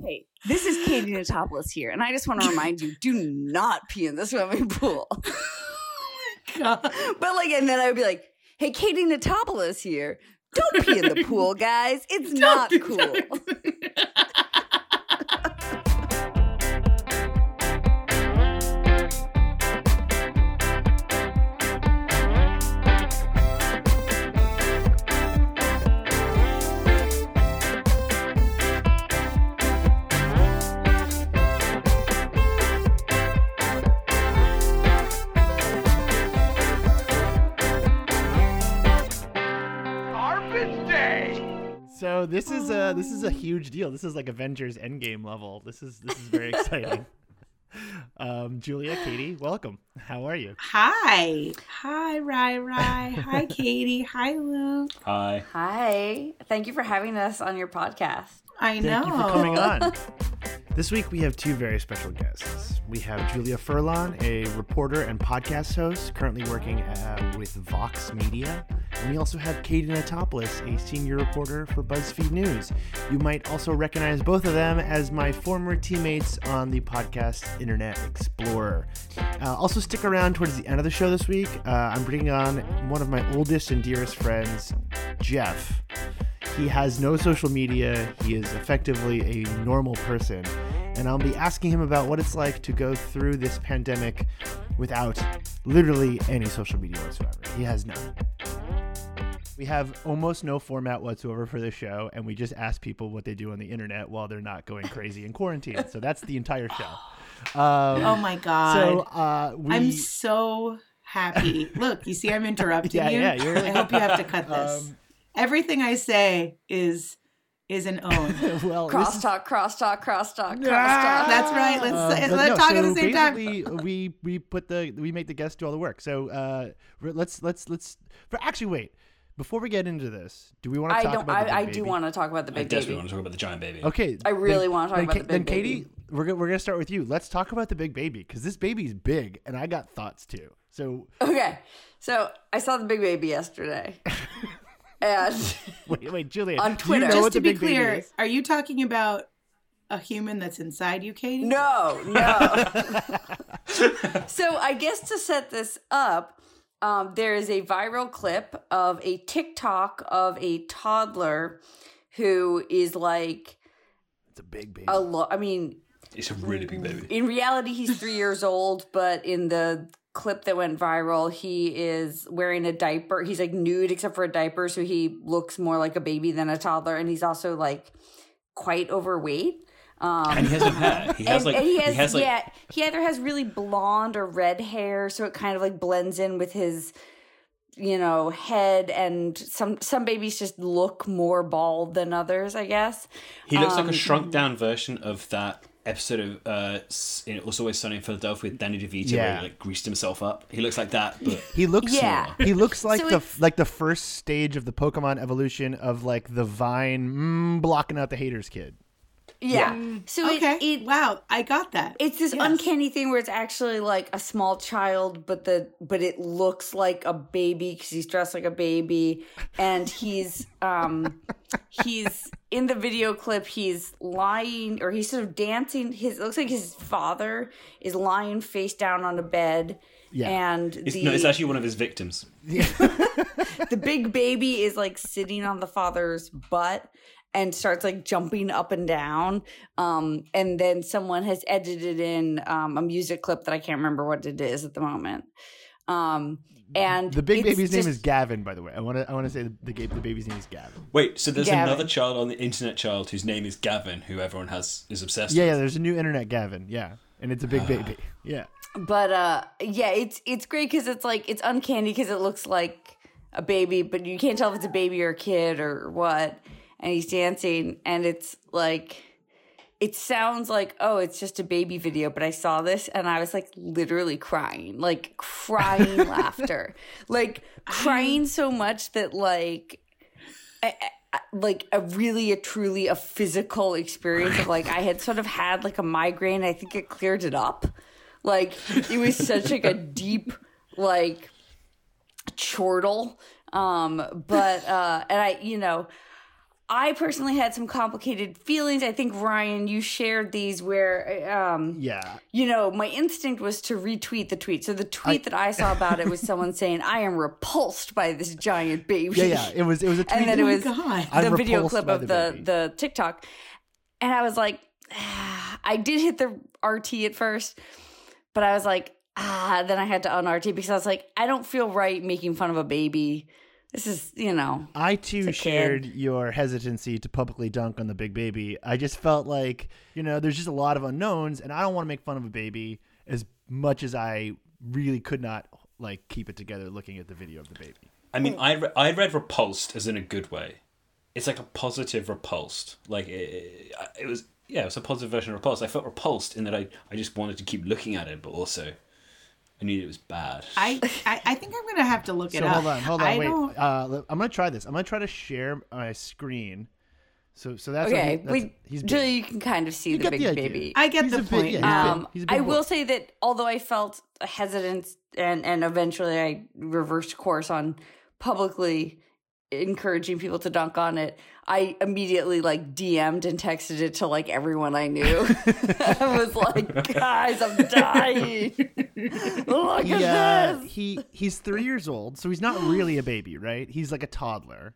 Hey, this is Katie Notopoulos here, and I just want to remind you: do not pee in the swimming pool. God. but like, and then I would be like, "Hey, Katie Notopoulos here. Don't pee in the pool, guys. It's not cool." This is a this is a huge deal. This is like Avengers Endgame level. This is this is very exciting. Um, Julia, Katie, welcome. How are you? Hi. Hi, Rai Rai. Hi, Katie. Hi, Luke. Hi. Hi, thank you for having us on your podcast. I Thank know. you for coming on. This week we have two very special guests. We have Julia Furlan, a reporter and podcast host currently working uh, with Vox Media. And we also have Katie Notopoulos, a senior reporter for BuzzFeed News. You might also recognize both of them as my former teammates on the podcast Internet Explorer. Uh, also, stick around towards the end of the show this week. Uh, I'm bringing on one of my oldest and dearest friends, Jeff. He has no social media. He is effectively a normal person. And I'll be asking him about what it's like to go through this pandemic without literally any social media whatsoever. He has none. We have almost no format whatsoever for the show, and we just ask people what they do on the internet while they're not going crazy in quarantine. So that's the entire show. Um, Oh my God. so uh, we, I'm so happy. Look, you see, I'm interrupting Yeah, you. yeah, you're- I hope you have to cut this. Um, Everything I say is is an own. well, this Crosstalk, crosstalk, crosstalk, crosstalk. That's right. Let's, Um, let's but no, talk at the same time. basically, we we put the we make the guests do all the work. So uh, let's let's let's. For actually, wait. Before we get into this, do we want to I talk don't. about the I, I big do want to talk about the I big desperately baby. want to talk about the giant baby. Okay, I really then- wanna talk then about Ka- the Then big Katie, baby. we're gonna, we're gonna start with you. Let's talk about the big baby because this baby's big, and I got thoughts too. So Okay, so I saw the big baby yesterday, and wait, wait, Julia, On Twitter. you know Just to be clear, are you talking about a human that's inside you, Katie? no, no. so I guess to set this up, um, there is a viral clip of a TikTok of a toddler who is like It's a big baby. a lot. I mean, It's a really big baby. in reality he's three years old but in the clip that went viral he is wearing a diaper. He's like nude except for a diaper so he looks more like a baby than a toddler and he's also like quite overweight. Um And he has a hat. He has and, like and he has, like yeah he either has really blonde or red hair so it kind of like blends in with his you know head and some some babies just look more bald than others i guess. He looks like um, a shrunk down version of that episode of uh s- in It Was Always Sunny in Philadelphia with Danny DeVito where he like greased himself up. He looks like that, but He looks Yeah. He looks like So the it's- like the first stage of the Pokemon evolution of like the vine mm, blocking out the haters kid. Yeah so Okay. it, it wow, I got that. It's this Yes. uncanny thing where it's actually like a small child, but the but it looks like a baby because he's dressed like a baby, and he's um he's in the video clip. He's lying or he's sort of dancing. His it looks like his father is lying face down on a bed. Yeah. And it's, the no, it's actually one of his victims. the big baby is like sitting on the father's butt and starts like jumping up and down um and then someone has edited in um a music clip that i can't remember what it is at the moment um and The big it's baby's name is Gavin, by the way. I want to I want to say the, the, the baby's name is Gavin. Wait, so there's Gavin. another child on the internet child whose name is Gavin, who everyone has is obsessed Yeah, yeah. There's a new internet Gavin. Yeah, and it's a big baby. Yeah. but uh yeah it's it's great because it's like it's uncanny because it looks like a baby but you can't tell if it's a baby or a kid or what and he's dancing and it's like it sounds like oh it's just a baby video but i saw this and i was like literally crying like crying laughter. Like crying so much that like I, I, like a really a truly a physical experience of like i had sort of had like a migraine. I think it cleared it up. Like it was such like a deep like chortle. Um but uh and i you know I personally had some complicated feelings. I think Ryan, you shared these where, um, Yeah. you know, my instinct was to retweet the tweet. So the tweet that I saw about it was someone saying, "I am repulsed by this giant baby." Yeah, yeah. It was it was a tweet. and then it Oh my was God. I'm the video repulsed clip of the the the TikTok, and I was like, ah, I did hit the RT at first, but I was like, ah. Then I had to un-RT because I was like, I don't feel right making fun of a baby. This is, you know, I too shared kid. your hesitancy to publicly dunk on the big baby. I just felt like, you know, there's just a lot of unknowns and I don't want to make fun of a baby as much as I really could not like keep it together looking at the video of the baby. I mean, I, re- I read repulsed as in a good way. It's like a positive repulsed. Like it, it was, yeah, it was a positive version of repulsed. I felt repulsed in that I, I just wanted to keep looking at it, but also I knew it was bad. I, I I think I'm gonna have to look it So up. hold on, hold on, I wait. Don't... Uh, I'm gonna try this. I'm gonna try to share my screen. So so that's okay. he, that's, we, he's big. Julia, you can kind of see You the big the baby. I get He's the a big- point. yeah, he's now. big. Um, He's a big I boy. will say that although I felt hesitant and and eventually I reversed course on publicly encouraging people to dunk on it, I immediately like DM'd and texted it to like everyone I knew. I was like, guys, I'm dying. Look He, uh, this. he he's three years old, so he's not really a baby, right? He's like a toddler,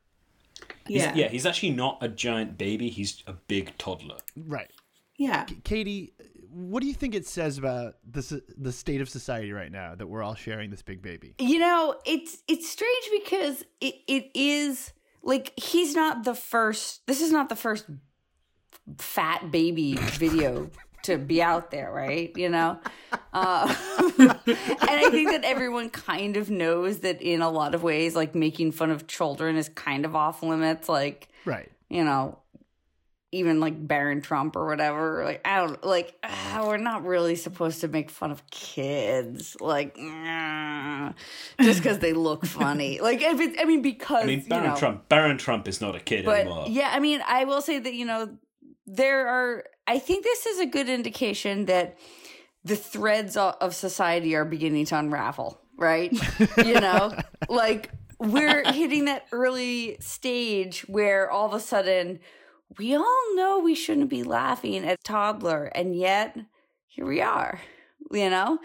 He's- yeah. yeah, he's actually not a giant baby. He's a big toddler. right? Yeah. Katie, what do you think it says about this the state of society right now that we're all sharing this big baby? You know, it's it's strange because it, it is like he's not the first this is not the first fat baby video to be out there, right? You know? Uh, and I think that everyone kind of knows that in a lot of ways, like making fun of children is kind of off limits. Like, Right. you know, even like Baron Trump or whatever. Like, I don't like. ah, we're not really supposed to make fun of kids, like, nah, just because they look funny. Like, if it's, I mean, because I mean, Baron you know, Trump. Baron Trump is not a kid but anymore. yeah, I mean, I will say that you know there are. I think this is a good indication that the threads of society are beginning to unravel. Right? you know, like we're hitting that early stage where all of a sudden we all know we shouldn't be laughing at toddler, and yet here we are. You know,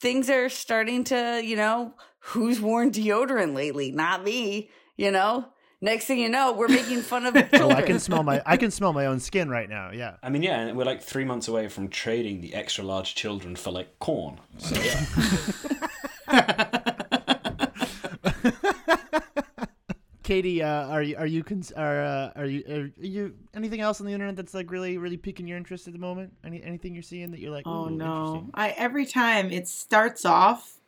things are starting to. You know, who's worn deodorant lately? Not me. You know, next thing you know, we're making fun of children. Oh, I can smell my I can smell my own skin right now. Yeah. I mean, yeah, and we're like three months away from trading the extra large children for like corn. So yeah. Katie, uh, are you are you cons- are uh, are you are you anything else on the internet that's like really really piquing your interest at the moment? Any anything you're seeing that you're like, Oh no. I every time it starts off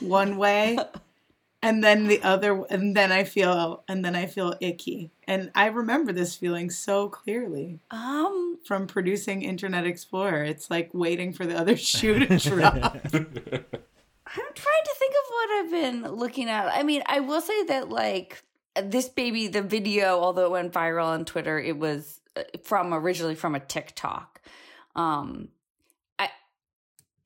one way and then the other and then I feel and then I feel icky. And I remember this feeling so clearly um, from producing Internet Explorer. It's like waiting for the other shoe to drop. I'm trying to think of what I've been looking at. I mean, I will say that like this baby, the video, although it went viral on Twitter, it was uh, from originally from a TikTok. Um, I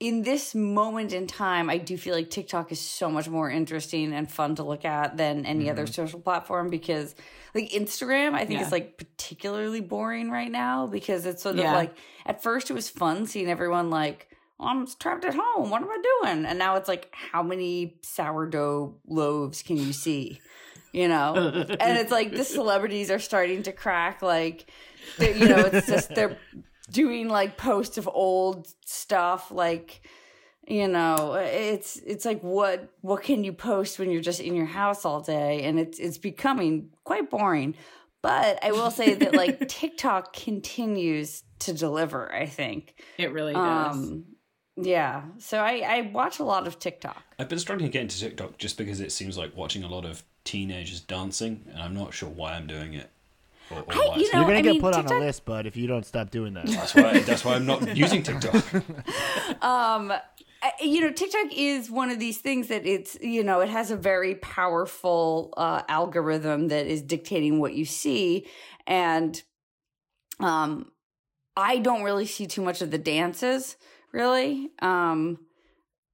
in this moment in time, I do feel like TikTok is so much more interesting and fun to look at than any other mm-hmm. social platform because like Instagram, I think Yeah. is like particularly boring right now because it's sort of Yeah. like at first it was fun seeing everyone like well, I'm trapped at home. What am I doing? And now it's like, how many sourdough loaves can you see? You know? and it's like the celebrities are starting to crack. Like, you know, it's just they're doing like posts of old stuff. Like, you know, it's it's like what what can you post when you're just in your house all day? And it's it's becoming quite boring. But I will say that like TikTok continues to deliver. I think. It really does. Um, yeah. So I, I watch a lot of TikTok. I've been struggling to get into TikTok just because it seems like watching a lot of teenagers dancing, and I'm not sure why I'm doing it. Or, or I- you know, You're gonna I get mean, put on a list, bud, if you don't stop doing that. that's why that's why I'm not using TikTok. Um, I- you know, TikTok is one of these things that it's, you know, it has a very powerful uh, algorithm that is dictating what you see. And um, I don't really see too much of the dances, really. Um,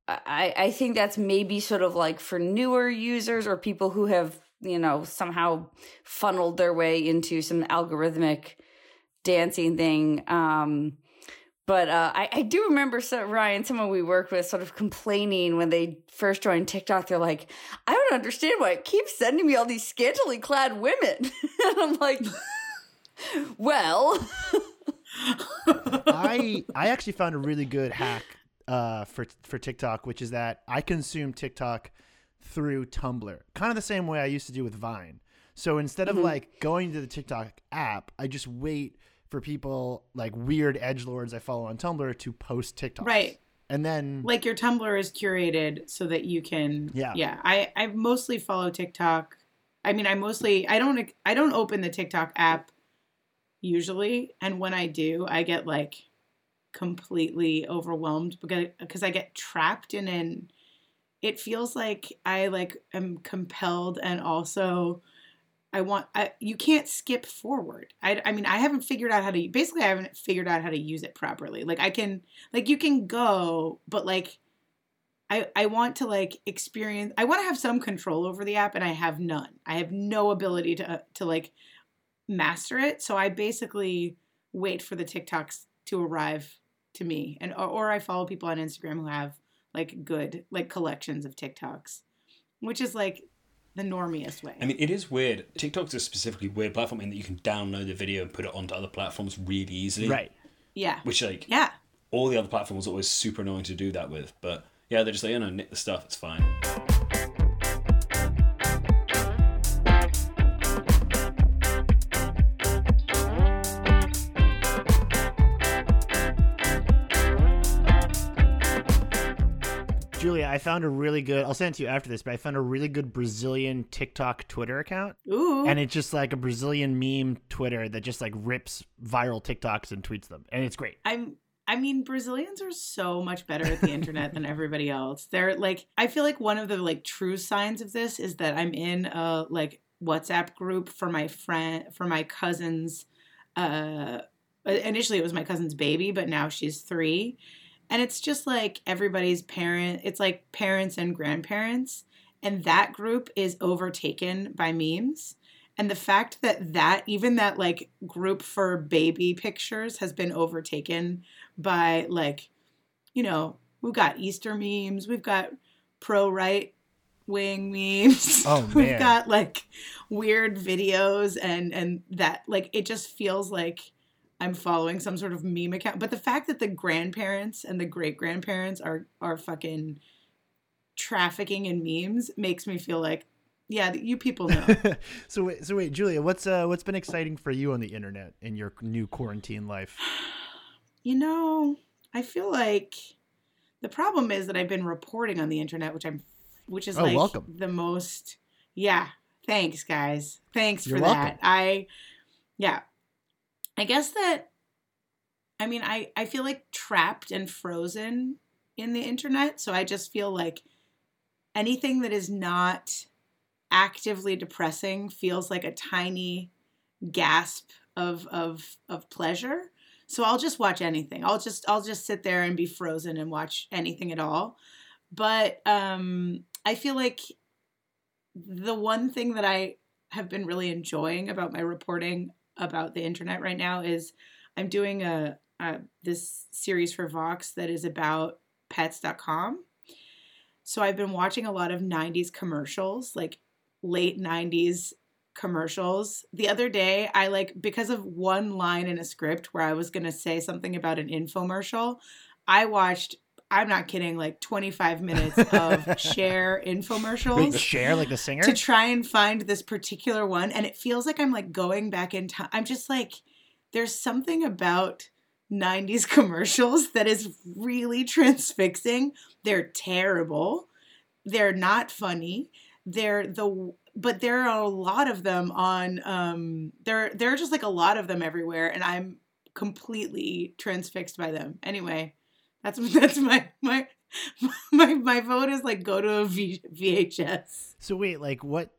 I, I think that's maybe sort of like for newer users or people who have you know, somehow funneled their way into some algorithmic dancing thing. Um, but uh, I, I do remember so, Ryan, someone we work with, sort of complaining when they first joined TikTok. They're like, "I don't understand why it keeps sending me all these scantily clad women," and I'm like, "Well." I I actually found a really good hack uh, for for TikTok, which is that I consume TikTok through Tumblr, kind of the same way I used to do with Vine. So instead of mm-hmm. like going to the TikTok app, I just wait for people like weird edge lords I follow on Tumblr to post TikToks. Right. And then like your Tumblr is curated so that you can Yeah. yeah I I mostly follow TikTok I mean I mostly I don't I don't open the TikTok app usually and when I do I get like completely overwhelmed because because I get trapped in an it feels like I like am compelled and also I want I, you can't skip forward. I, I mean I haven't figured out how to basically I haven't figured out how to use it properly. Like I can like you can go but like I I want to like experience I want to have some control over the app and I have none. I have no ability to uh, to like master it. So I basically wait for the TikToks to arrive to me and or, or I follow people on Instagram who have like good like collections of TikToks, which is like the normiest way. I mean, it is weird. TikTok's a specifically weird platform in that you can download the video and put it onto other platforms really easily. right. yeah. Which, like, Yeah. all the other platforms are always super annoying to do that with. But yeah, they're just like, you know, knit the stuff, it's fine. I found a really good. I'll send it to you after this, but I found a really good Brazilian TikTok Twitter account, Ooh. and it's just like a Brazilian meme Twitter that just like rips viral TikToks and tweets them, and it's great. I'm I mean Brazilians are so much better at the internet than everybody else. They're like I feel like one of the like true signs of this is that I'm in a like WhatsApp group for my friend for my cousin's uh initially it was my cousin's baby, but now she's 3. And it's just like everybody's parent, it's like parents and grandparents and that group is overtaken by memes. And the fact that that even that like group for baby pictures has been overtaken by like, you know, we've got Easter memes, we've got pro right wing memes. Oh, we've got like weird videos and and that like it just feels like I'm following some sort of meme account. But the fact that the grandparents and the great grandparents are are fucking trafficking in memes makes me feel like, yeah, you people know. so wait, so wait, Julia, what's uh what's been exciting for you on the internet in your new quarantine life? You know, I feel like the problem is that I've been reporting on the internet, which I'm, which is Oh, like welcome. the most. Yeah, thanks, guys. Thanks You're for welcome. that. I, yeah, I guess that. I mean, I I feel like trapped and frozen in the internet, so I just feel like anything that is not actively depressing feels like a tiny gasp of of of pleasure. So I'll just watch anything. I'll just I'll just sit there and be frozen and watch anything at all. But um I feel like the one thing that I have been really enjoying about my reporting about the internet right now is I'm doing a, a this series for Vox that is about pets.com. So I've been watching a lot of 90s commercials, like late 90s commercials. The other day, I like because of one line in a script where I was going to say something about an infomercial, I watched I'm not kidding, like 25 minutes of Cher infomercials Cher, like the singer? to try and find this particular one and it feels like I'm like going back in time. I'm just like there's something about 90s commercials that is really transfixing. They're terrible. They're not funny. They're the but there are a lot of them on um there there are just like a lot of them everywhere and I'm completely transfixed by them. Anyway, that's that's my my my my vote is like go to a v, VHS. So wait, like what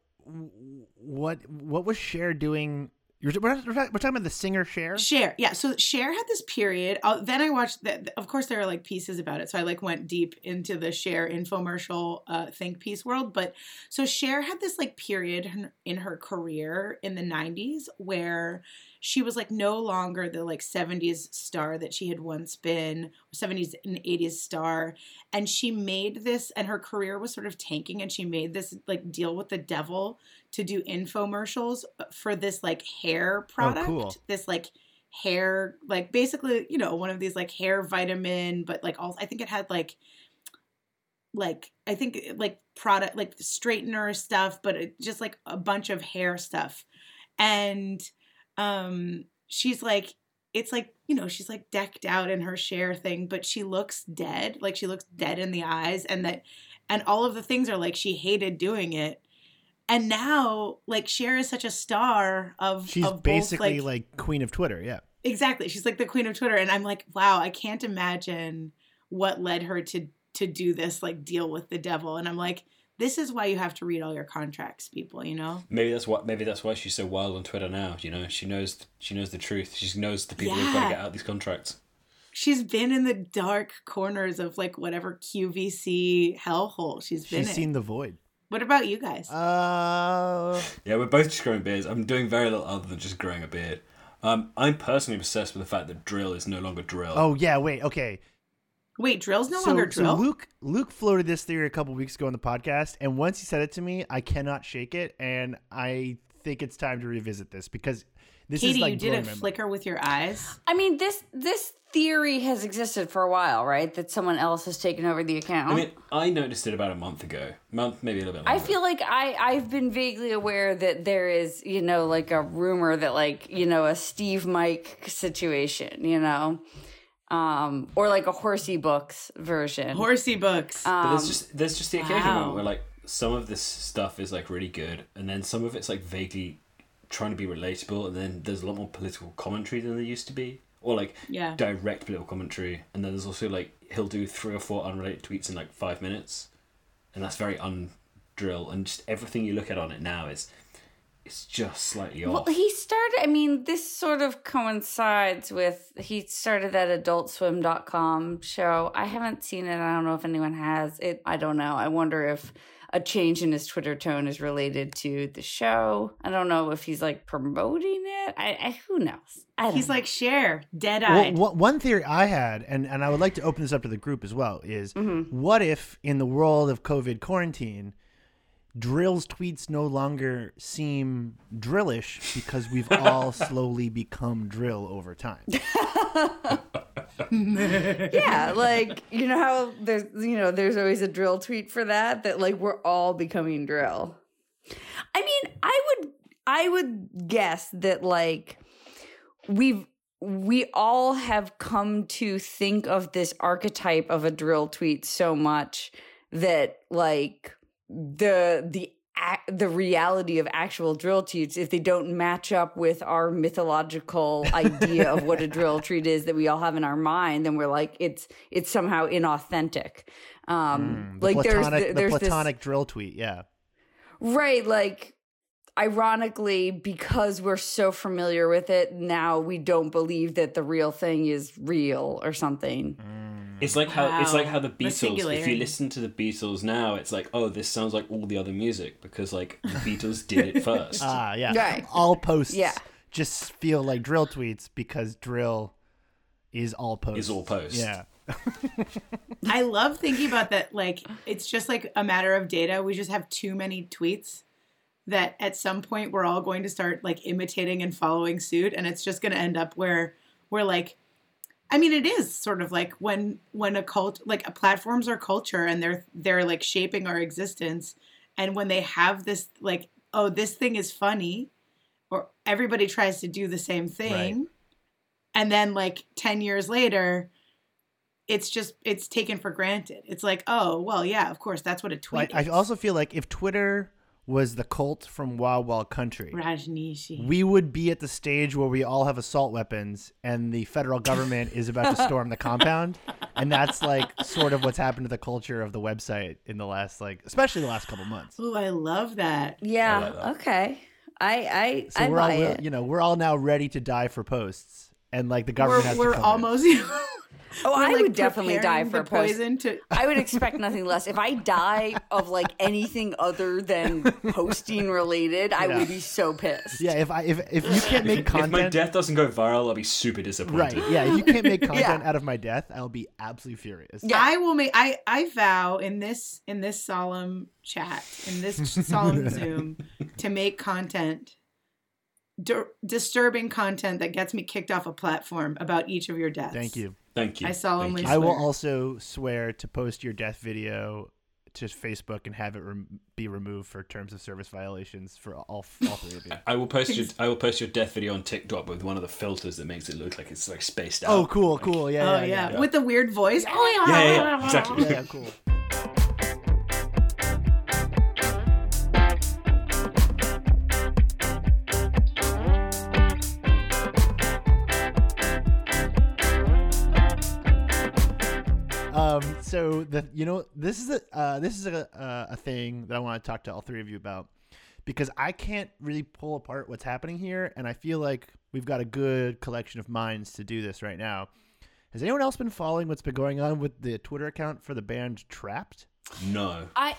what what was Cher doing we're, we're, talking, we're talking about the singer Cher. Cher, yeah. So Cher had this period. Uh, then I watched that. Of course, there are like pieces about it. So I like went deep into the Cher infomercial uh, think piece world. But so Cher had this like period in her career in the '90s where she was like no longer the like 70s star that she had once been 70s and 80s star and she made this and her career was sort of tanking and she made this like deal with the devil to do infomercials uh, for this like hair oh, product cool. this like hair like basically you know one of these like hair vitamin but like all i think it had like like i think uh, like product like straightener stuff but it, just like a bunch of hair stuff and um she's like it's like you know she's like decked out in her Cher thing but she looks dead like she looks dead in the eyes and that and all of the things are like she hated doing it and now like Cher is such a star of She's of both, basically like, queen of Twitter. Yeah. exactly she's like the queen of twitter and i'm like wow i can't imagine what led her to to do this like deal with the devil and i'm like this is why you have to read all your contracts people you know Maybe that's what. Maybe that's why she's so wild on Twitter now. You know, she knows. She knows the truth. She knows the people who've got to get out these contracts. she's been in the dark corners of like whatever qvc hellhole she's been She's in seen the void. what about you guys Uh, Yeah, we're both just growing beards. I'm doing very little other than just growing a beard. Um, I'm personally obsessed with the fact that dril is no longer dril. oh yeah. Wait. Okay. Wait dril's no so, longer so Luke Luke floated this theory a couple weeks ago on the podcast, and once he said it to me, I cannot shake it, and I think it's time to revisit this because this katie is like you didn't flicker with your eyes I mean, this this theory has existed for a while, right? That someone else has taken over the account. I mean, I noticed it about a month ago. Month, maybe a little bit. Longer. I feel like I I've been vaguely aware that there is you know like a rumor that like you know a Steve Mike situation, you know, um, or like a Horse_ebooks version. horsey books But Um, there's just there's just the occasion wow. moment where like some of this stuff is like really good, and then some of it's like vaguely trying to be relatable, and then there's a lot more political commentary than there used to be, or like Yeah. direct political commentary, and then there's also like he'll do three or four unrelated tweets in like five minutes, and that's very undrill, and just everything you look at on it now is it's just slightly Well, he started. I mean, this sort of coincides with he started that AdultSwim.com show. I haven't seen it. I don't know if anyone has it. I don't know. I wonder if a change in his Twitter tone is related to the show. I don't know if he's like promoting it. I, I who knows. I he's know. like Cher Well, dead-eyed wha- one theory I had, and, and I would like to open this up to the group as well, is Mm-hmm. what if in the world of COVID quarantine, Dril's tweets no longer seem drillish because we've all slowly become dril over time. yeah, like you know how there's you know there's always a dril tweet for that that like we're all becoming dril. I mean, I would I would guess that like we've we all have come to think of this archetype of a dril tweet so much that like the the the reality of actual dril tweets if they don't match up with our mythological idea of what a dril tweet is that we all have in our mind then we're like it's it's somehow inauthentic um The like platonic, there's the there's this platonic dril tweet, yeah. Right, like ironically because we're so familiar with it, now we don't believe that the real thing is real or something. It's like how it's like how the Beatles. If you listen to the Beatles now, it's like, oh, this sounds like all the other music because like the Beatles did it first. Ah, yeah. Right. All posts Yeah. just feel like dril tweets because dril is all posts. Is all post. Yeah. I love thinking about that. Like, it's just like a matter of data. We just have too many tweets that at some point we're all going to start like imitating and following suit. And it's just going to end up where we're like, I mean, it is sort of like when when a cult like a platforms are culture and they're they're like shaping our existence, and when they have this like, oh, this thing is funny, or everybody tries to do the same thing, Right. and then like ten years later, it's just it's taken for granted. It's like, oh, well, yeah, of course, that's what a Well, tweet I, I also feel like if Twitter was the cult from Wild Wild Country, Rajneeshi. we would be at the stage where we all have assault weapons and the federal government is about to storm the compound and that's like sort of what's happened to the culture of the website in the last like especially the last couple months Oh, I love that. Yeah, like that. okay. I I So I we're all, buy we're- it. you know, we're all now ready to die for posts, and like the government We're, has we're to come in. almost. Oh, we're, I like, would definitely die for the a post. poison to. I would expect nothing less. If I die of like anything other than posting related, I Yeah. would be so pissed. Yeah, if I if if you can't make content If my death doesn't go viral, I'll be super disappointed. right? Yeah, if you can't make content Yeah. out of my death, I'll be absolutely furious. Yeah. I will make. I I vow in this in this solemn chat in this solemn Zoom to make content. Di- disturbing content that gets me kicked off a platform about each of your deaths. Thank you. Thank you. I solemnly Thank you. I will swear. also swear to post your death video to Facebook and have it rem- be removed for terms of service violations for all all three of you. I will post your I will post your death video on TikTok with one of the filters that makes it look like it's like spaced oh, out. Oh, cool, cool. Yeah, Oh yeah, yeah. yeah. with the weird voice. Oh Yeah, yeah, yeah, exactly. Yeah, yeah, cool. Um, so the you know this is a uh, this is a uh, a thing that I want to talk to all three of you about because I can't really pull apart what's happening here, and I feel like we've got a good collection of minds to do this right now. Has anyone else been following what's been going on with the Twitter account for the band Trapt? No. I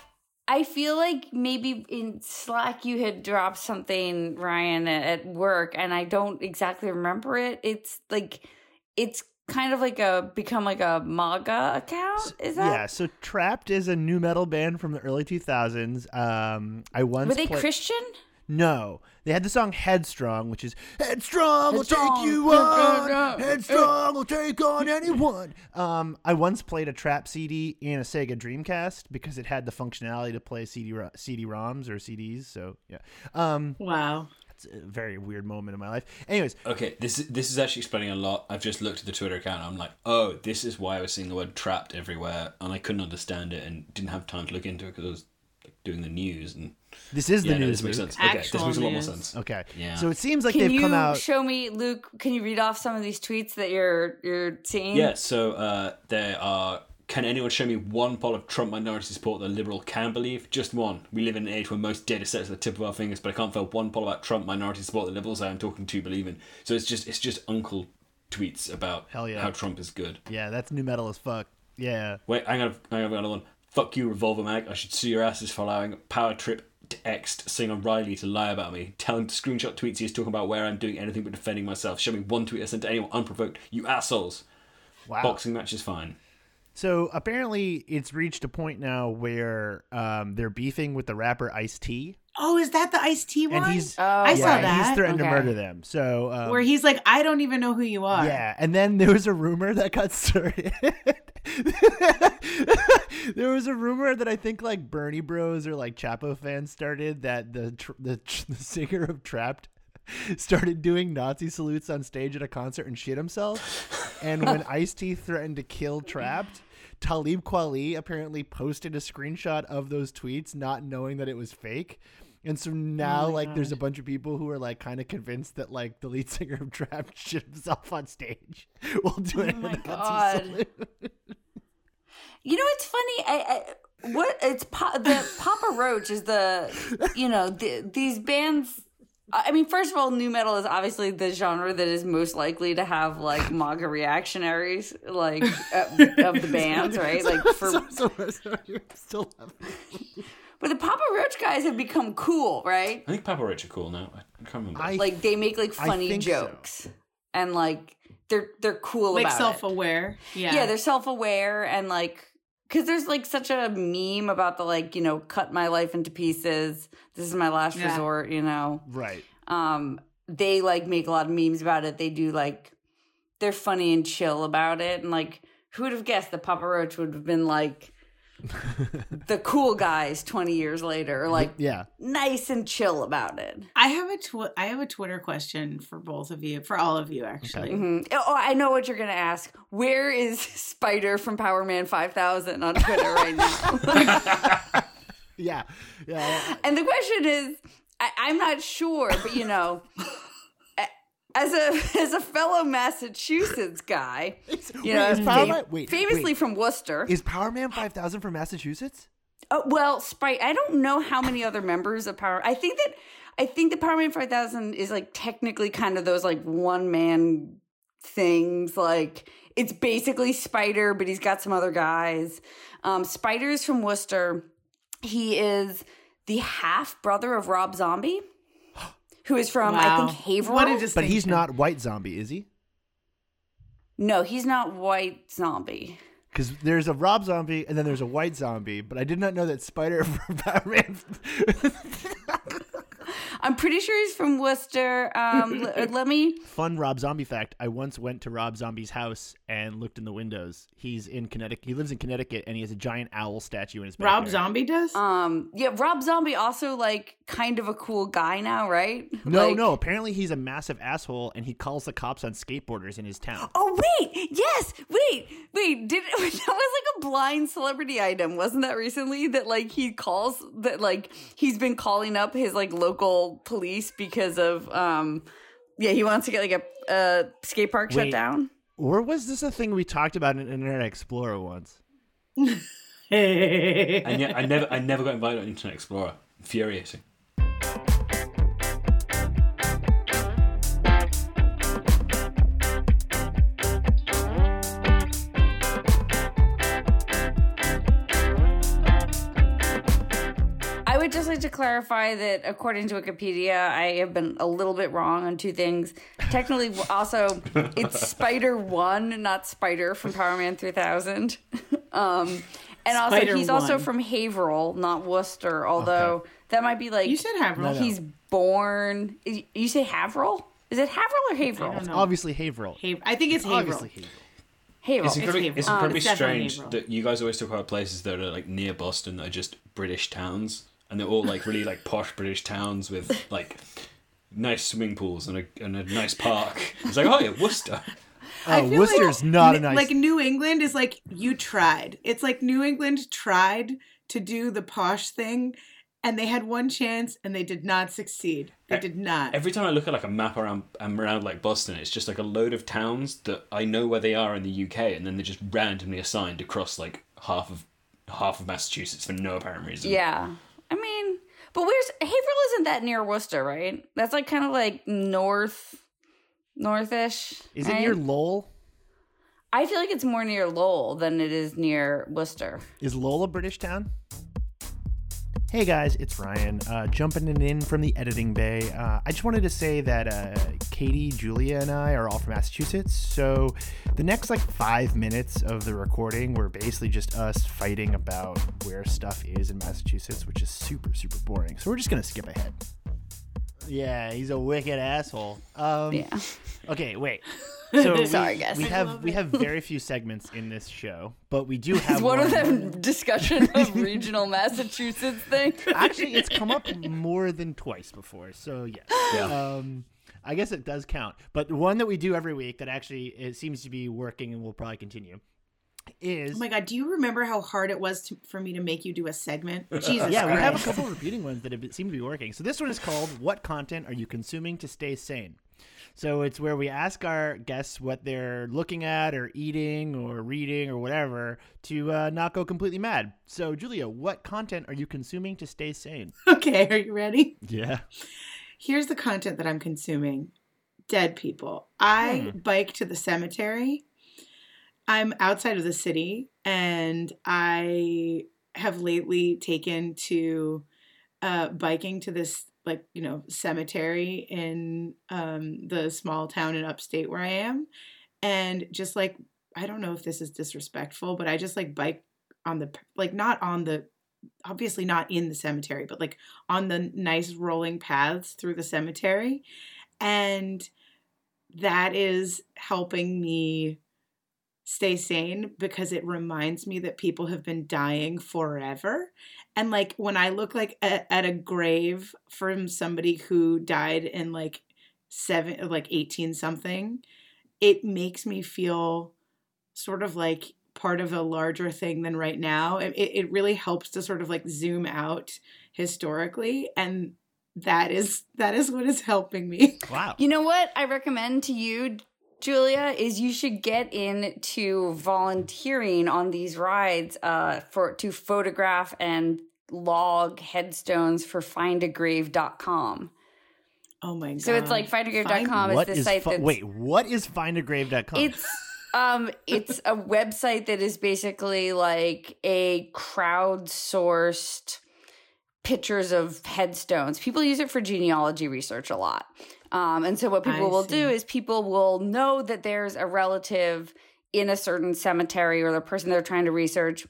I feel like maybe in Slack you had dropped something, Ryan, at at work, and I don't exactly remember it. It's like it's kind of like a become like a MAGA account. Is that yeah, so Trapt is a nu metal band from the early 2000s. Um, I once were they play- Christian? No, they had the song "Headstrong," which is "Headstrong will take you on, Headstrong will take on anyone." Um, I once played a Trapt CD in a Sega Dreamcast because it had the functionality to play CD CD ROMs or CDs. So yeah, um, Wow. It's a very weird moment in my life. Anyways, Okay, this is this is actually explaining a lot. I've just looked at the Twitter account and I'm like, oh, this is why I was seeing the word Trapt everywhere and I couldn't understand it and didn't have time to look into it because I was like, doing the news and this is the yeah, no, news. this makes Luke. sense. Okay, this Actual makes a lot more sense. Okay, Yeah. so it seems like Can they've you come out. show me, Luke? Can you read off some of these tweets that you're you're seeing? Yeah, so uh, there are. Can anyone show me one poll of Trump minority support that a liberal can believe? Just one. We live in an age where most data sets are the tip of our fingers, but I can't find one poll about Trump minority support that liberals I am talking to believe in. So it's just it's just uncle tweets about Hell yeah. how Trump is good. yeah, that's nu metal as fuck. Yeah. Wait, I'm gonna I'm gonna another one. Fuck you, Revolver Mag. I should sue your asses for allowing Power Trip to X singer Riley to lie about me. Tell him to screenshot tweets he is talking about where I'm doing anything but defending myself. Show me one tweet I sent to anyone unprovoked. You assholes. Wow. Boxing match is fine. So apparently, it's reached a point now where um, they're beefing with the rapper Ice T, Oh, is that the iced T one? and he's Oh, I saw that. he's threatened to murder them. So um, Where he's like, I don't even know who you are. yeah, and then there was a rumor that got started. there was a rumor that I think like Bernie Bros or like Chapo fans started that the tr- the, tr- the singer of Trapt started doing Nazi salutes on stage at a concert and shit himself. And when Ice T threatened to kill Trapt, Talib Kweli apparently posted a screenshot of those tweets, not knowing that it was fake. And so now, oh my like, there's a bunch of people who are like kind of convinced that like the lead singer of Trapt shit himself on stage while doing Oh a Nazi God. salute. You know, it's funny. I, I what it's pa- the Papa Roach is the you know the, these bands. I mean, first of all, nu metal is obviously the genre that is most likely to have like MAGA reactionaries, like uh, of the bands, right? Like for, so, so, so you're still laughing. but the Papa Roach guys have become cool, right? I think Papa Roach are cool now. I can't remember. I Like they make like funny think so. jokes, and like they're they're cool Like about self aware. Yeah. yeah they're self-aware and like because there's like such a meme about the like you know cut my life into pieces this is my last Yeah. resort you know right. um they like make a lot of memes about it they do like they're funny and chill about it and like who would have guessed that papa roach would have been like the cool guys 20 years later like Yeah. nice and chill about it I have a tw- I have a Twitter question for both of you, for all of you actually. Mhm. oh i know what you're gonna ask where is spider from Powerman 5000 on twitter right now Yeah. Yeah. And the question is, I, I'm not sure, but you know, a- as a as a fellow Massachusetts guy, you know, Wait, is fam- Power Man- wait, famously wait. from Worcester. Is Powerman 5000 from Massachusetts? Oh, well, Sprite. I don't know how many other members of Power. I think that I think the Powerman 5000 is like technically kind of those like one man things. Like it's basically Spider, but he's got some other guys. Um, Spider's from Worcester. He is the half brother of Rob Zombie, who is from I think Haverhill. What a But he's not White Zombie, is he? no, he's not White Zombie. Because there's a Rob Zombie and then there's a White Zombie, but I did not know that Spider from Batman. I'm pretty sure he's from Worcester. Um, l- let me. Fun Rob Zombie fact: I once went to Rob Zombie's house and looked in the windows. He's in Connecticut. He lives in Connecticut, and he has a giant owl statue in his Rob backyard. Zombie does? Um, yeah, Rob Zombie also like kind of a cool guy now, right? No, Like- no. Apparently, he's a massive asshole, and he calls the cops on skateboarders in his town. Oh wait, yes, wait, wait. Did that was like a blind celebrity item, wasn't that recently? That like he calls that like he's been calling up his like local police because of um, yeah, he wants to get like a uh, skate park shut down. Or was this a thing we talked about in Internet Explorer once? And yet I never I never got invited on Internet Explorer. Infuriating. To clarify that according to Wikipedia, I have been a little bit wrong on two things. Technically, also, it's Spider One, not Spider from Power Man 3000. um, and also, Spider he's also from Haverhill, not Worcester, although that might be like you said Haverhill. he's born. You say Haverhill? Is it Haverhill or Haverhill? don't. Obviously, Haverhill. Haver- I think it's Haverhill. Obviously, Haverhill. Haverhill. It's incredibly, Haverhill. it's Um, incredibly it's definitely strange that you guys always talk about places that are like near Boston that are just British towns, and they're all like really like posh British towns with like nice swimming pools and a and a nice park. It's like oh yeah, Worcester. Oh, feel Worcester's like, not a N- nice. Like New England is like you tried. It's like New England tried to do the posh thing, and they had one chance and they did not succeed. They did not. Every time I look at like a map around um, around like Boston, it's just like a load of towns that I know where they are in the UK, and then they're just randomly assigned across like half of half of Massachusetts for no apparent reason. yeah. But where's Haverhill? Isn't that near Worcester, right? That's like kind of like north, northish. Is it right? near Lowell? I feel like it's more near Lowell than it is near Worcester. Is Lowell a British town? Hey guys, it's Ryan, uh, jumping in, in from the editing bay. Uh, I just wanted to say that uh, Katie, Julia, and I are all from Massachusetts. So the next like five minutes of the recording were basically just us fighting about where stuff is in Massachusetts, which is super, super boring. So we're just gonna skip ahead. Yeah, he's a wicked asshole. Um, Yeah. Okay, wait. So we- Sorry, guys. We have we have very few segments in this show, but we do have Is one of them discussion of regional Massachusetts thing? Actually, it's come up more than twice before, so yes. Yeah. Um, I guess it does count. But one that we do every week that actually it seems to be working and will probably continue is oh my god! Do you remember how hard it was to, for me to make you do a segment? Jesus yeah, we have a couple of repeating ones that have, seem to be working. So this one is called "What content are you consuming to stay sane?" So it's where we ask our guests what they're looking at, or eating, or reading, or whatever, to uh, not go completely mad. So Julia, what content are you consuming to stay sane? Okay, are you ready? Yeah. Here's the content that I'm consuming dead people. I bike to the cemetery. I'm outside of the city and I have lately taken to uh, biking to this, like, you know, cemetery in um, the small town in upstate where I am. And just like, I don't know if this is disrespectful, but I just like bike on the, like, not on the, obviously not in the cemetery, but like on the nice rolling paths through the cemetery. And that is helping me stay sane because it reminds me that people have been dying forever. And like when I look like at, at a grave from somebody who died in like seven, like 18 something, it makes me feel sort of like part of a larger thing than right now. It, it really helps to sort of like zoom out historically. And that is that is what is helping me. Wow. You know what I recommend to you, Julia, is you should get into volunteering on these rides uh, for to photograph and log headstones for findagrave.com. Oh my god. So it's like findagrave.com is the site fi- that's wait? What is findagrave.com? It's um it's a website that is basically like a crowdsourced pictures of headstones. People use it for genealogy research a lot. Um, and so what people I will do is people will know that there's a relative in a certain cemetery or the person they're trying to research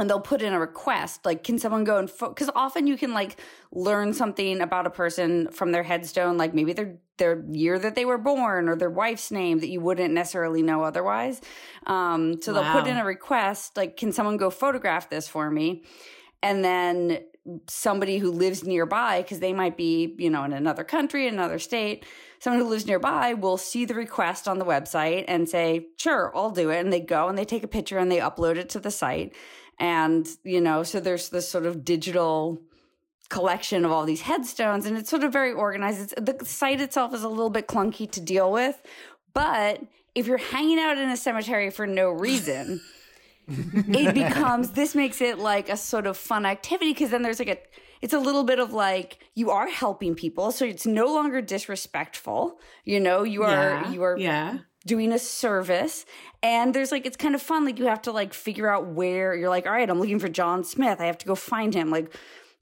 and they'll put in a request like can someone go and because often you can like learn something about a person from their headstone like maybe their their year that they were born or their wife's name that you wouldn't necessarily know otherwise. Um, so they'll put in a request like can someone go photograph this for me? And then somebody who lives nearby because they might be you know in another country another state someone who lives nearby will see the request on the website and say sure i'll do it. And they go and they take a picture and they upload it to the site and you know so there's this sort of digital collection of all these headstones and it's sort of very organized it's, the site itself is a little bit clunky to deal with but if you're hanging out in a cemetery for no reason it becomes this makes it like a sort of fun activity because then there's like a it's a little bit of like you are helping people so it's no longer disrespectful you know you are yeah, you are yeah. Doing a service and there's like it's kind of fun like you have to like figure out where you're like all right i'm looking for john smith i have to go find him like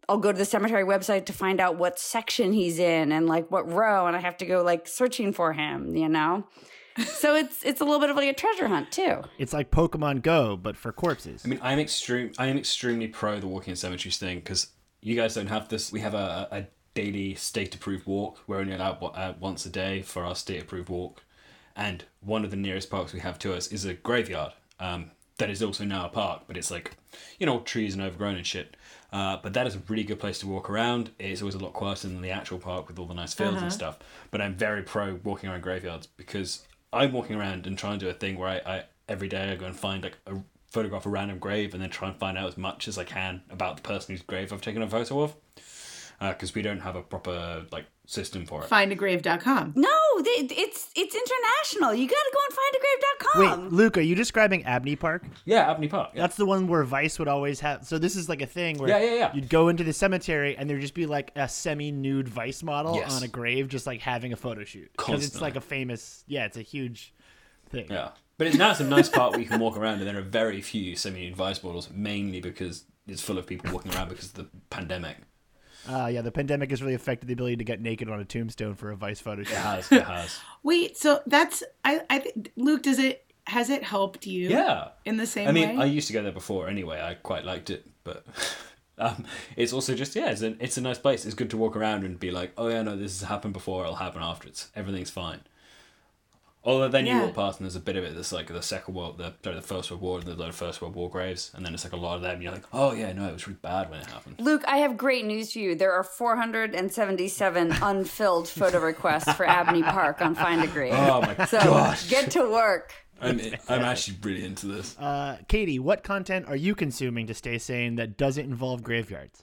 i'll go to the cemetery website to find out what section he's in and like what row and i have to go like searching for him you know so it's it's a little bit of like a treasure hunt too It's like Pokemon Go, but for corpses. I mean, I'm extreme. I am extremely pro the walking in cemeteries thing because you guys don't have this. We have a, a daily state approved walk. We're only allowed uh, once a day for our state approved walk, and one of the nearest parks we have to us is a graveyard. Um, that is also now a park, but it's like, you know, trees and overgrown and shit. Uh, but that is a really good place to walk around. It's always a lot quieter than the actual park with all the nice fields and stuff. But I'm very pro walking around graveyards because I'm walking around and trying to do a thing where I, I every day I go and find like a photograph a random grave and then try and find out as much as I can about the person whose grave I've taken a photo of. Because we don't have a proper like system for it. Findagrave.com. no they, it's it's international you gotta go on findagrave.com Wait, Luke, are you describing Abney Park? Yeah, Abney Park. Yeah. That's the one where Vice would always have. So this is like a thing where Yeah, yeah, yeah. you'd go into the cemetery and there'd just be like a semi-nude Vice model Yes. on a grave, just like having a photo shoot because it's like a famous. Yeah, it's a huge thing. Yeah. But it's, now it's a nice part where you can walk around, and there are very few semi-nude Vice models, mainly because it's full of people walking around because of the pandemic. Uh, yeah, the pandemic has really affected the ability to get naked on a tombstone for a Vice photo shoot. It has. It has. Wait, so that's I I think Luke, does it has it helped you? Yeah. In the same I mean, way? I used to go there before anyway. I quite liked it, but um, it's also just yeah, it's a, it's a nice place. It's good to walk around and be like, oh yeah, no, this has happened before. It'll happen afterwards. Everything's fine. Although then you Yeah. walk past and there's a bit of it that's like the second world, the sorry, the first world war, and there's a lot of first world war graves, and then it's like a lot of them. And you're like, oh yeah, no, it was really bad when it happened. Luke, I have great news for you. There are 477 unfilled photo requests for Abney Park on Find a Grave. Oh my so gosh, get to work. I'm I'm actually really into this. Uh, Katie, what content are you consuming to stay sane that doesn't involve graveyards?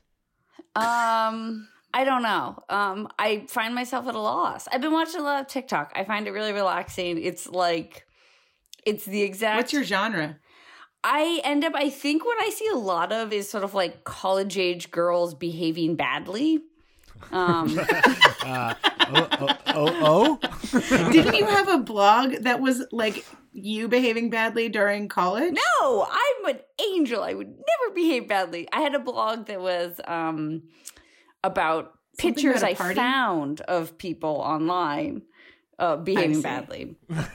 Um, I don't know. Um, I find myself at a loss. I've been watching a lot of TikTok. I find it really relaxing. It's like, it's the exact. What's your genre? I end up. I think what I see a lot of is sort of like college age girls behaving badly. Um, Oh, oh, oh, oh? Didn't you have a blog that was like you behaving badly during college? No, I'm an angel. I would never behave badly. I had a blog that was um, about Something pictures about I found of people online uh, behaving badly.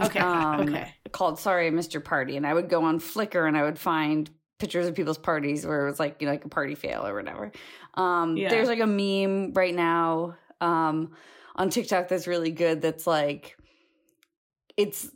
Okay. Um, okay. Called "Sorry, I Missed Your Party," and I would go on Flickr and I would find pictures of people's parties where it was like you know like a party fail or whatever. Um, Yeah. There's like a meme right now um, on TikTok that's really good. That's like it's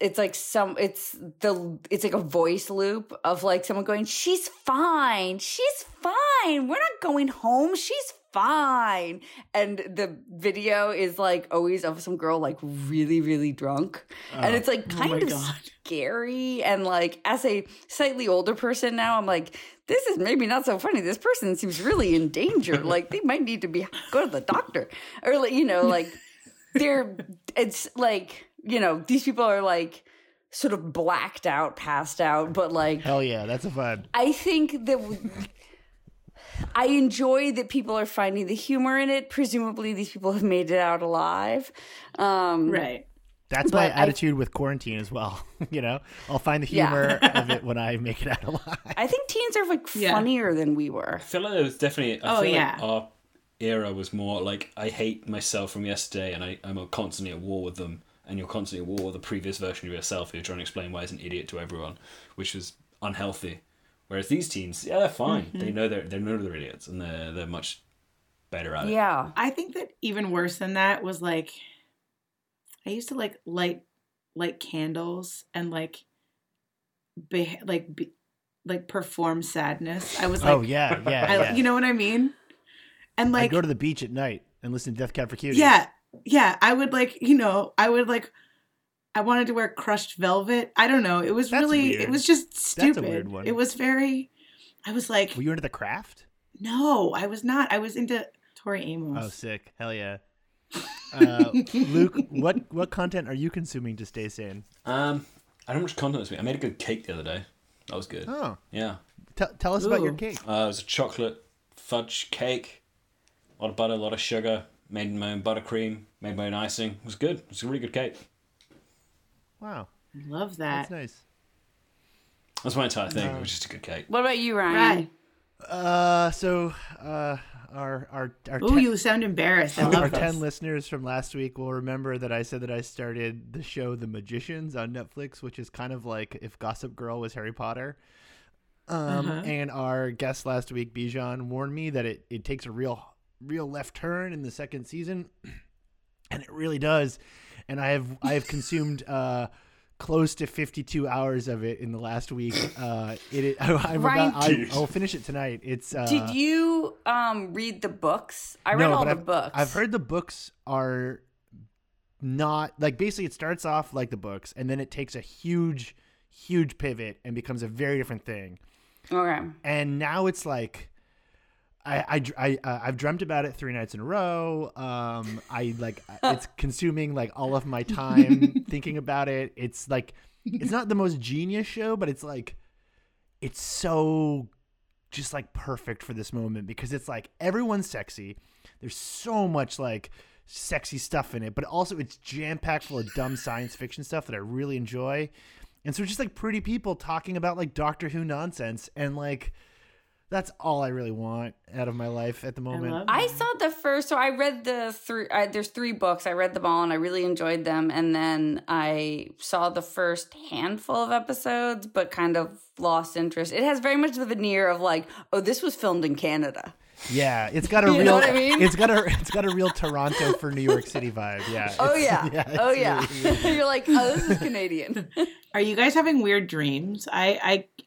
it's like some it's the it's like a voice loop of like someone going she's fine. She's fine. We're not going home. She's fine. And the video is like always of some girl like really really drunk. And oh. it's like Oh kind my of God. scary. And like as a slightly older person now i'm like this is maybe not so funny. This person seems really in danger. Like they might need to be go to the doctor. Or like you know like they're it's like you know these people are like sort of blacked out passed out but like Hell yeah, that's a vibe. i think that I enjoy that people are finding the humor in it. Presumably, these people have made it out alive. Um, Right. That's my But I- attitude with quarantine as well. you know, I'll find the Yeah. humor of it when I make it out alive. I think teens are like Yeah. funnier than we were. I feel like it was definitely. I Oh, feel yeah. like our era was more like I hate myself from yesterday, and I, I'm constantly at war with them, and you're constantly at war with the previous version of yourself. Who you're trying to explain why he's an idiot to everyone, which was unhealthy. Whereas these teens, yeah, they're fine. Mm-hmm. They know they're they know they're idiots, and they're they're much better at it. Yeah. I think that even worse than that was like I used to like light light candles and like be, like be, like perform sadness. I was like oh yeah, yeah, I, yeah. you know what I mean? And like I like go to the beach at night and listen to Death Cab for Cutie. yeah, yeah, I would like, you know, I would like I wanted to wear crushed velvet. I don't know. It was That's really weird. it was just a stupid. weird one. It was very I was like, Were you into the craft? no, I was not. I was into Tori Amos. Oh, sick! Hell yeah. Uh, Luke, what what content are you consuming to stay sane? Um, I don't know much content this week. I made a good cake the other day. That was good. Oh, Yeah. T- tell us about your cake. Uh, it was a chocolate fudge cake. A lot of butter, a lot of sugar. Made my own buttercream. Made my own icing. It was good. It was a really good cake. Wow, Love that. that's nice. That's my entire thing. It was just a good cake. What about you, Ryan? Right. Uh, so uh, our our our Ooh, ten- you sound embarrassed. I love our love ten listeners from last week will remember that I said that I started the show The Magicians on Netflix, which is kind of like if Gossip Girl was Harry Potter. Um, Uh-huh. and our guest last week, Bijan, warned me that it, it takes a real real left turn in the second season, and it really does. And I have I have consumed uh, close to fifty two hours of it in the last week. Uh, it, I, I'm Ryan- about, I, I'll finish it tonight. It's uh, Did you um read the books? I read no, all the I've, books. I've heard the books are not like basically it starts off like the books and then it takes a huge, huge pivot and becomes a very different thing. Okay. And now it's like. I I I uh, I've dreamt about it three nights in a row. Um, I like it's consuming like all of my time thinking about it. It's like it's not the most genius show, but it's like it's so just like perfect for this moment because it's like everyone's sexy. There's so much like sexy stuff in it, but also it's jam packed full of dumb science fiction stuff that I really enjoy. And so it's just like pretty people talking about like Doctor Who nonsense and like that's all I really want out of my life at the moment. love I saw the first, so I read the three. I, there's three books. I read them all, and I really enjoyed them. And then I saw the first handful of episodes, but kind of lost interest. It has very much the veneer of like, oh, this was filmed in Canada. Yeah, it's got a You real know what I mean? it's got a it's got a real Toronto for New York City vibe. Yeah. Oh it's- yeah, oh yeah. really- really- You're like, oh, this is Canadian. Are you guys having weird dreams? I,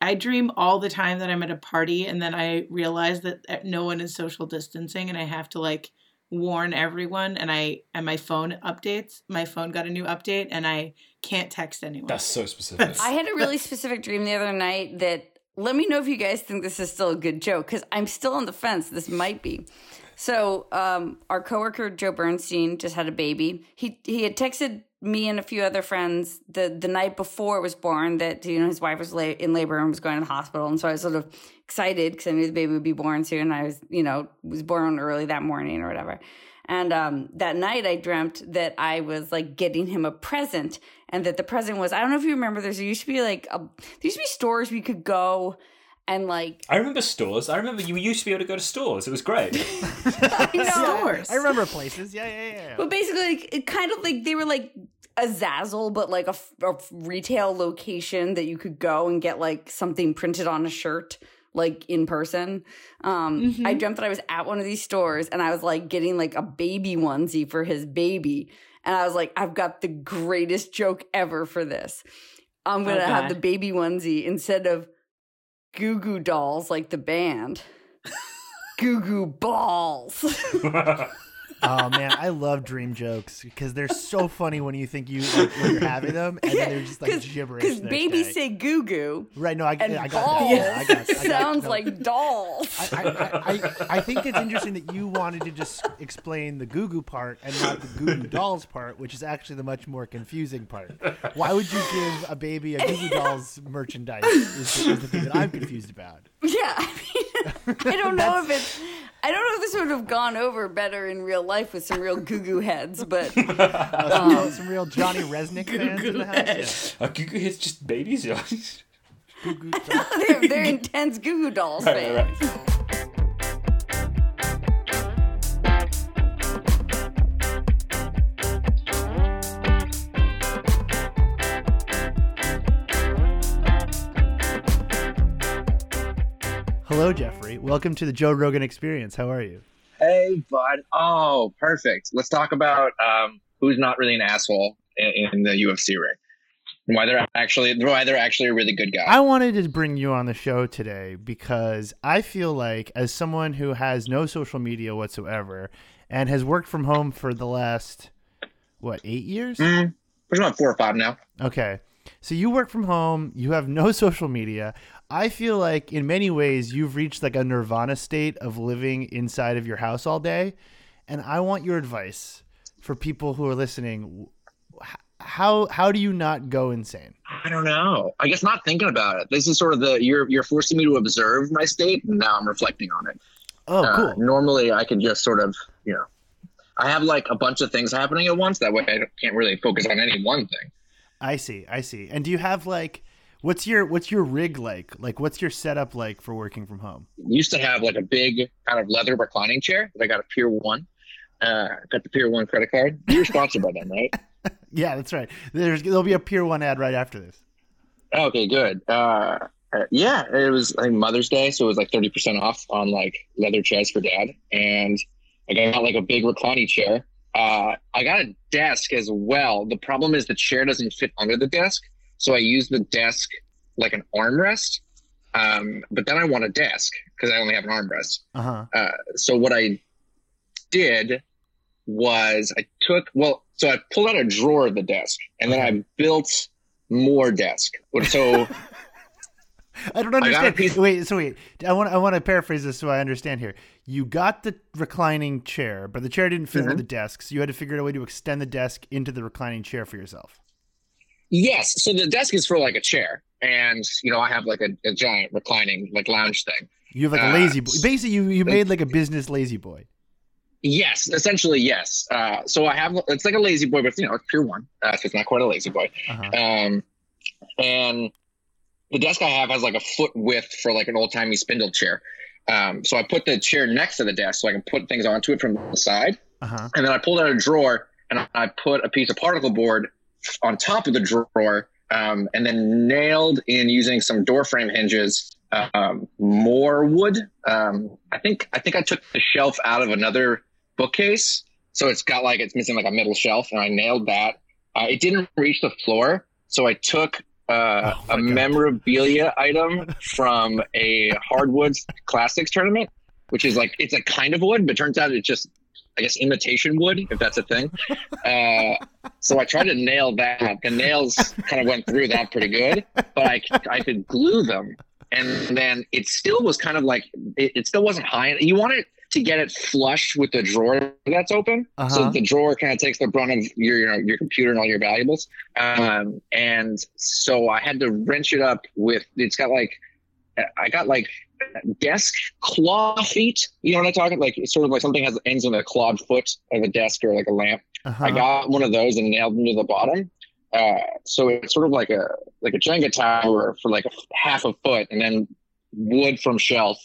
I I dream all the time that I'm at a party and then I realize that no one is social distancing and I have to like warn everyone and I and my phone updates. My phone got a new update and I can't text anyone. That's so specific. I had a really specific dream the other night that let me know if you guys think this is still a good joke because I'm still on the fence. This might be. So, um, our coworker Joe Bernstein just had a baby. He he had texted me and a few other friends the the night before it was born that you know his wife was la- in labor and was going to the hospital, and so I was sort of excited because I knew the baby would be born soon. And I was you know was born early that morning or whatever. And um, that night, I dreamt that I was like getting him a present, and that the present was I don't know if you remember. There's there used to be like a, there used to be stores we could go and like I remember stores. I remember you used to be able to go to stores. It was great. I know, Stores. I remember places. Yeah, yeah, yeah. but basically, like, it kind of like they were like a Zazzle, but like a retail location that you could go and get like something printed on a shirt. Like in person, um, I dreamt that I was at one of these stores and I was like getting like a baby onesie for his baby, and I was like, I've got the greatest joke ever for this. I'm gonna Oh, have the baby onesie instead of Goo Goo Dolls like the band. Goo Goo Balls. oh man, I love dream jokes because they're so funny when you think you like, when you're having them, and then they're just like gibberish. Because babies say goo goo right. No, I, and I got balls. Yeah, I got, I got, sounds no. like dolls. I, I, I, think it's interesting that you wanted to just explain the goo goo part and not the goo goo dolls part, which is actually the much more confusing part. Why would you give a baby a goo goo dolls merchandise? Is the, is the thing that I'm confused about. yeah, I mean, I don't know if it's. I don't know if this would have gone over better in real life with some real goo goo heads, but Uh, some, real, some real Johnny Rzeznik fans in the house. Are Goo Goo Hits just babies? Yeah. Yeah. Goo Goo Dolls. they're, they're intense goo goo dolls Right, fans. right, right. Hello, Jeffrey. Welcome to the Joe Rogan Experience. How are you? Hey, bud. Oh, perfect. Let's talk about um, who's not really an asshole in, in the UFC ring. And Why they're actually why they're actually a really good guy. I wanted to bring you on the show today because I feel like, as someone who has no social media whatsoever and has worked from home for the last, what, eight years? Mm, there's about four or five now. Okay. So you work from home, you have no social media. I feel like in many ways you've reached like a nirvana state of living inside of your house all day. And I want your advice for people who are listening. How how do you not go insane? I don't know. I guess not thinking about it. This is sort of the you're you're forcing me to observe my state, and now I'm reflecting on it. Oh, Uh, cool. normally, I can just sort of you know, I have like a bunch of things happening at once. That way, I can't really focus on any one thing. I see. I see. And do you have like what's your what's your rig like? Like what's your setup like for working from home? used to have like a big kind of leather reclining chair that I got a Pier One. Uh, got the Pier One credit card. You're sponsored by them, right? Yeah, that's right. There's there'll be a Pier 1 ad right after this. Okay, good. Uh, uh, yeah, it was think Mother's Day, so it was like thirty percent off on like leather chairs for dad, and I got like a big reclining chair. Uh, I got a desk as well. The problem is the chair doesn't fit under the desk, so I use the desk like an armrest. Um, but then I want a desk because I only have an armrest. Uh-huh. Uh, so what I did was I took well, so I pulled out a drawer of the desk, and then I built more desk. So I don't understand. piece- Wait, so wait. I want I want to paraphrase this so I understand here. You got the reclining chair, but the chair didn't fit Mhm. the desk, so you had to figure out a way to extend the desk into the reclining chair for yourself. Yes, so the desk is for like a chair, and you know I have like a, a giant reclining like lounge thing. You have like a Uh, lazy boy. Basically, you you made like a business lazy boy. Yes, essentially yes. Uh, so I have it's like a lazy boy, but you know it's Pier One, uh, so it's not quite a lazy boy. Uh-huh. Um, and the desk I have has like a foot width for like an old timey spindle chair. Um, so I put the chair next to the desk so I can put things onto it from the side. Uh-huh. And then I pulled out a drawer and I put a piece of particle board on top of the drawer um, and then nailed in using some door frame hinges um, more wood. Um, I think I think I took the shelf out of another bookcase, so it's got like it's missing like a middle shelf, and I nailed that. Uh, it didn't reach the floor, so I took uh, Oh a God. memorabilia item from a hardwoods classics tournament, which is like it's a kind of wood, but turns out it's just I guess imitation wood, if that's a thing. Uh, so I tried to nail that. The nails kind of went through that pretty good, but I I could glue them, and then it still was kind of like it, it still wasn't high. You want it to get it flush with the drawer that's open, Uh-huh. so the drawer kind of takes the brunt of your you know your computer and all your valuables. Um, and so I had to wrench it up with. It's got like I got like desk claw feet. You know what I'm talking? Like it's sort of like something has ends in a clawed foot of a desk or like a lamp. Uh-huh. I got one of those and nailed them to the bottom. Uh, so it's sort of like a like a Jenga tower for like a half a foot, and then wood from shelf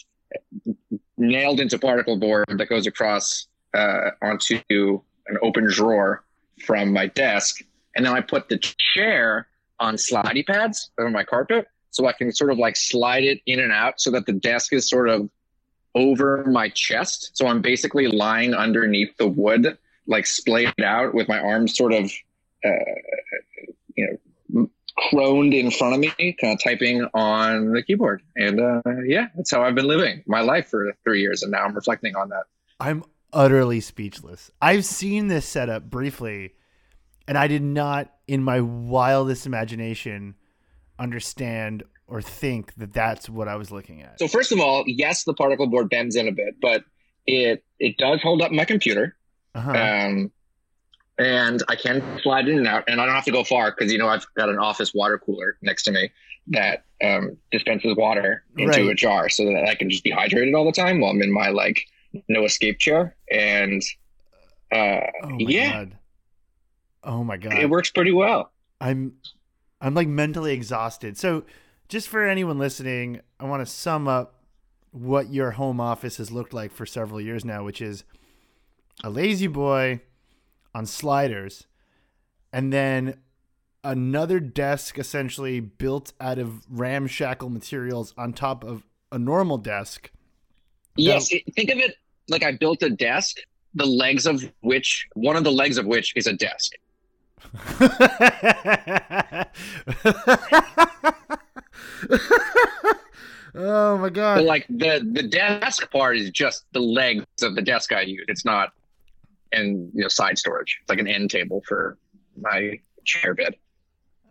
nailed into particle board that goes across uh, onto an open drawer from my desk, and then I put the chair on slidey pads over my carpet, so I can sort of like slide it in and out, so that the desk is sort of over my chest. So I'm basically lying underneath the wood like splayed out with my arms sort of, uh, you know, croned in front of me, kind of typing on the keyboard. And uh, yeah, that's how I've been living my life for three years. And now I'm reflecting on that. I'm utterly speechless. I've seen this setup briefly, and I did not, in my wildest imagination, understand or think that that's what I was looking at. So first of all, yes, the particle board bends in a bit, but it it does hold up my computer. Uh-huh. Um, and I can slide in and out, and I don't have to go far because you know I've got an office water cooler next to me that um, dispenses water into Right. a jar, so that I can just be hydrated all the time while I'm in my like no escape chair, and uh, Oh yeah, god. Oh my god. it works pretty well. I'm I'm like mentally exhausted. So just for anyone listening, I want to sum up what your home office has looked like for several years now, which is a lazy boy on sliders and then another desk essentially built out of ramshackle materials on top of a normal desk. Yes, it- think of it like I built a desk, the legs of which one of the legs of which is a desk. Oh my But god. like the the desk part is just the legs of the desk I use. It's not and you know side storage. It's like an end table for my chair bed.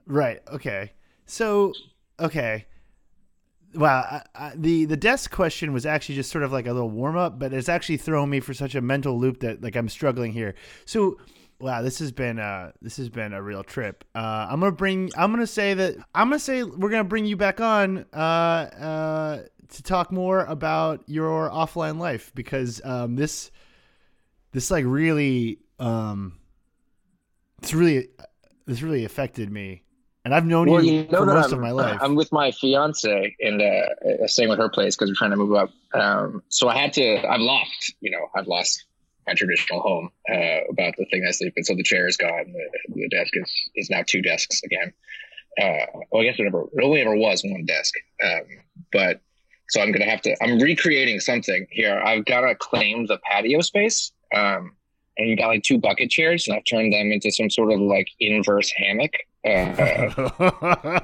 Right. Okay. So, okay. Wow. I, I, the the desk question was actually just sort of like a little warm up, but it's actually thrown me for such a mental loop that like I'm struggling here. So, wow, this has been uh this has been a real trip. Uh, I'm gonna bring. I'm gonna say that I'm gonna say we're gonna bring you back on uh uh to talk more about your offline life because um this this like really um it's really this really affected me and i've known Well, you, you know for most I'm, of my life I'm with my fiance and uh, staying with her place because we're trying to move up. Um, so I had to. I've lost. You know, I've lost my traditional home uh, about the thing I sleep in. So the chair is gone. The, the desk is is now two desks again. Uh, well, I guess it never it only ever was one desk. Um, but so I'm gonna have to. I'm recreating something here. I've got to claim the patio space. Um, and you got like two bucket chairs, and I've turned them into some sort of like inverse hammock. Uh,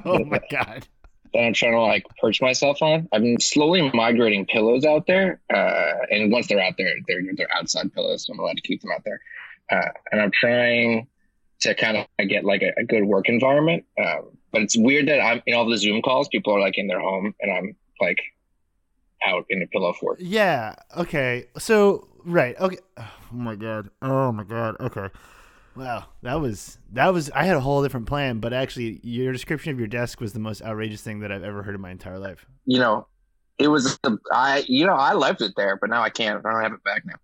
oh my god that I'm trying to like perch myself on. I've been slowly migrating pillows out there, uh, and once they're out there, they're they're outside pillows, so I'm allowed to keep them out there. Uh, and I'm trying to kind of get like a, a good work environment. Um, but it's weird that I'm in all the Zoom calls, people are like in their home, and I'm like out in a pillow fort. yeah okay so right okay oh my god oh my god okay wow that was that was i had a whole different plan but actually your description of your desk was the most outrageous thing that i've ever heard in my entire life You know, it was I you know I left it there, but now I can't. I don't have it back now.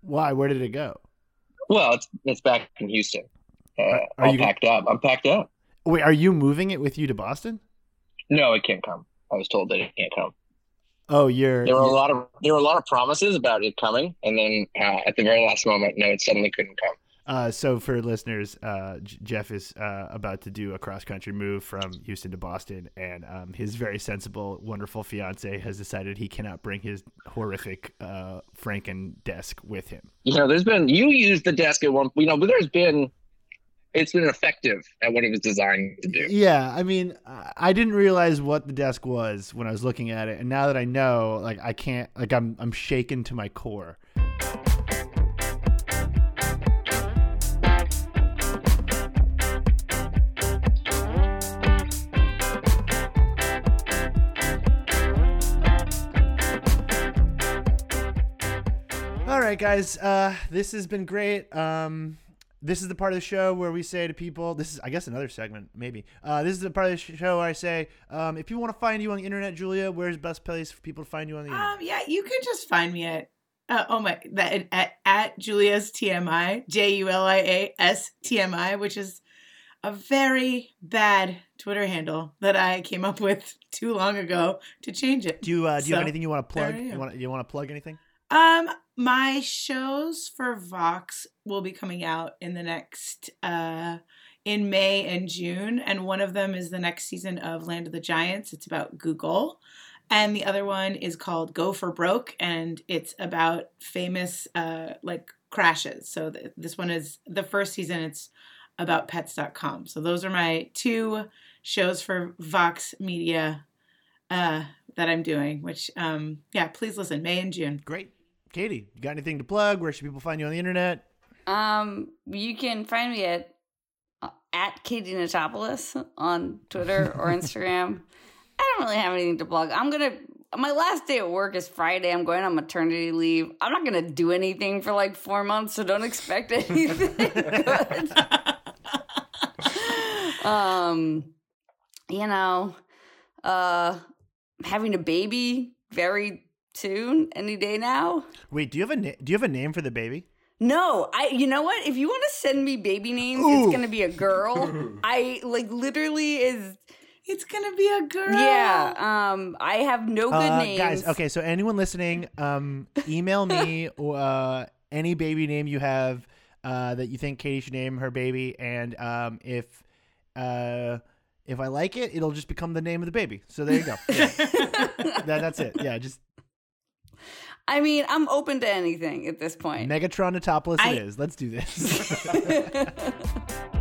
why where did it go Well, it's it's back in Houston. Uh, Are- all you- packed up. I'm packed up. wait are you moving it with you to boston No, it can't come. I was told that it can't come. oh you're, There were a lot of there were a lot of promises about it coming, and then uh, at the very last moment, no, it suddenly couldn't come. Uh, so for listeners, uh, J- Jeff is uh, about to do a cross country move from Houston to Boston, and um, his very sensible, wonderful fiance has decided he cannot bring his horrific uh, Franken desk with him. You know, there's been you used the desk at one. You know, but there's been it's been effective at what it was designed to do. Yeah, I mean, I- I didn't realize what the desk was when I was looking at it, and now that I know, like, I can't, like, I'm I'm shaken to my core. Right, guys. Uh, this has been great. Um, this is the part of the show where we say to people, this is, I guess, another segment, maybe. Uh, this is the part of the show where I say, um, if people want to find you on the internet, Julia, where's the best place for people to find you on the internet? Um, yeah, you can just find me at uh, oh my that at at Julia's TMI J U L I A S T M I, which is a very bad Twitter handle that I came up with too long ago to change it. do you, uh, do you have anything you want to plug? You want you want to plug anything? Um, my shows for Vox will be coming out in the next uh in May and June, and one of them is the next season of Land of the Giants. It's about Google. And the other one is called Go for Broke, and it's about famous uh, like crashes. So th- this one is the first season. It's about pets.com. So those are my two shows for Vox Media uh, that I'm doing. Which um, yeah, please listen May and June. Great. Katie, you got anything to plug? Where should people find you on the internet? Um, you can find me at uh, at Katie Notopoulos on Twitter or Instagram. I don't really have anything to plug. I'm gonna my last day at work is Friday. I'm going on maternity leave. I'm not gonna do anything for like four months, so don't expect anything good. um, you know, uh, having a baby very soon, any day now. Wait, do you have a na- do you have a name for the baby? No, I. You know what? If you want to send me baby names, Ooh. it's gonna be a girl. I like literally is. It's gonna be a girl. Yeah. Um. I have no good Uh, names, guys, okay, so anyone listening, um, email me uh, any baby name you have uh, that you think Katie should name her baby, and um, if uh, if I like it, it'll just become the name of the baby. So there you go. Yeah. that, that's it. Yeah, just I mean, I'm open to anything at this point. Megatron Notopoulos I- it is. Let's do this.